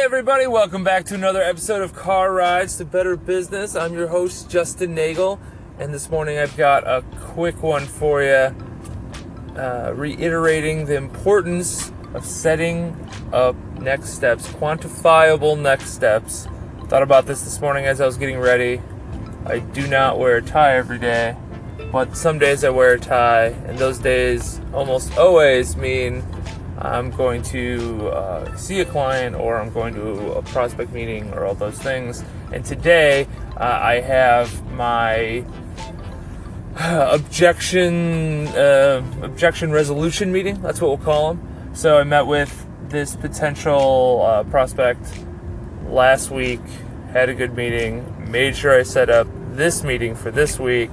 everybody, welcome back to another episode of Car Rides to Better Business. I'm your host, Justin Nagel, and this morning I've got a quick one for you, uh, reiterating the importance of setting up next steps, quantifiable next steps. Thought about this this morning as I was getting ready. I do not wear a tie every day, but some days I wear a tie, and those days almost always mean I'm going to uh, see a client or I'm going to a prospect meeting or all those things. And today uh, I have my objection uh, objection resolution meeting. That's what we'll call them. So I met with this potential uh, prospect last week, had a good meeting, made sure I set up this meeting for this week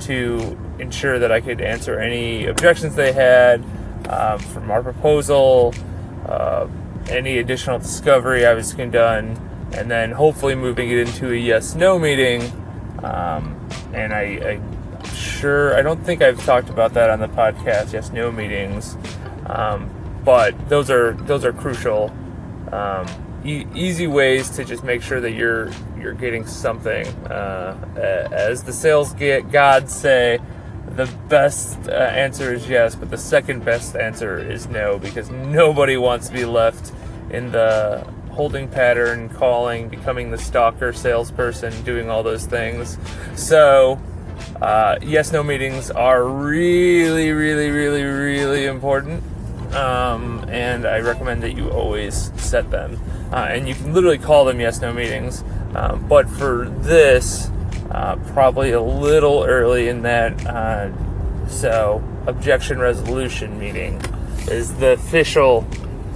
to ensure that I could answer any objections they had um, from our proposal, uh, any additional discovery I was done, and then hopefully moving it into a yes no meeting. Um, and I, I sure I don't think I've talked about that on the podcast. Yes no meetings, um, but those are those are crucial. Um, e- easy ways to just make sure that you're you're getting something. Uh, as the sales get, gods say, the best uh, answer is yes, but the second best answer is no because nobody wants to be left in the holding pattern, calling, becoming the stalker salesperson, doing all those things. So, uh, yes, no meetings are really, really, really, really important. Um, and I recommend that you always set them. Uh, and you can literally call them yes, no meetings. Um, but for this, uh, probably a little early in that. Uh, so, objection resolution meeting is the official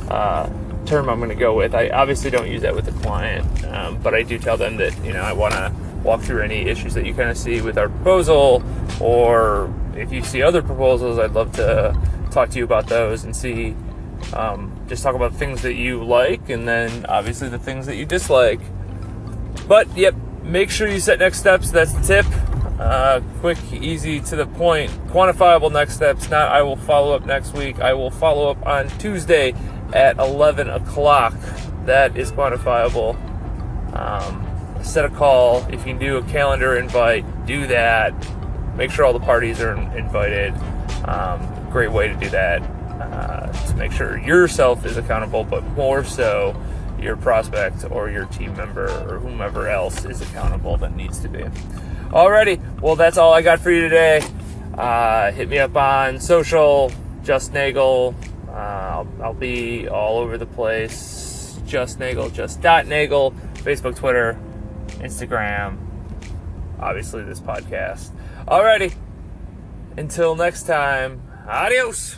uh, term I'm going to go with. I obviously don't use that with the client, um, but I do tell them that you know I want to walk through any issues that you kind of see with our proposal, or if you see other proposals, I'd love to talk to you about those and see. Um, just talk about things that you like, and then obviously the things that you dislike. But yep, make sure you set next steps. That's the tip. Uh, quick, easy, to the point, quantifiable next steps. Not I will follow up next week. I will follow up on Tuesday at 11 o'clock. That is quantifiable. Um, set a call. If you can do a calendar invite, do that. Make sure all the parties are invited. Um, great way to do that uh, to make sure yourself is accountable, but more so your prospect or your team member or whomever else is accountable that needs to be. Alrighty, well, that's all I got for you today. Uh, hit me up on social, Just Nagel. Uh, I'll, I'll, be all over the place. Just Nagel, just dot Nagel, Facebook, Twitter, Instagram, obviously this podcast. Alrighty, until next time, adios.